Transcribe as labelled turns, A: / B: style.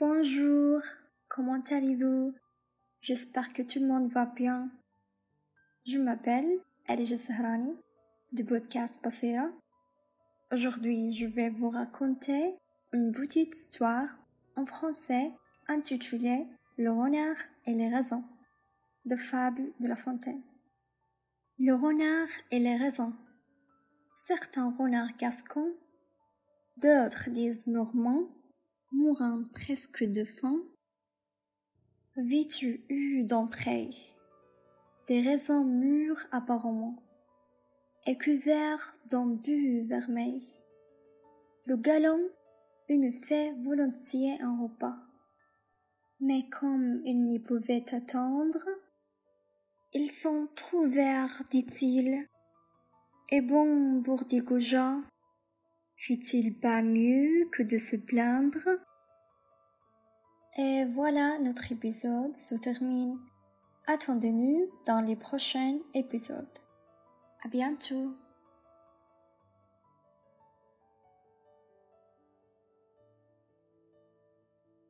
A: Bonjour, comment allez-vous? J'espère que tout le monde va bien. Je m'appelle Alice Sahrani du podcast Passera. Aujourd'hui, je vais vous raconter une petite histoire en français intitulée Le renard et les raisins de Fable de La Fontaine. Le renard et les raisins. Certains renards gascons, d'autres disent normands, mourant presque de faim, vêtus eu d'entrailles, des raisins mûrs apparemment, et couverts d'un but vermeil. Le galant une fait volontiers un repas, mais comme il n'y pouvait attendre, ils sont trouvèrent, dit-il, et bon bourdigoja, fit-il pas mieux que de se plaindre? Et voilà, notre épisode se termine. Attendez-nous dans les prochains épisodes. À bientôt.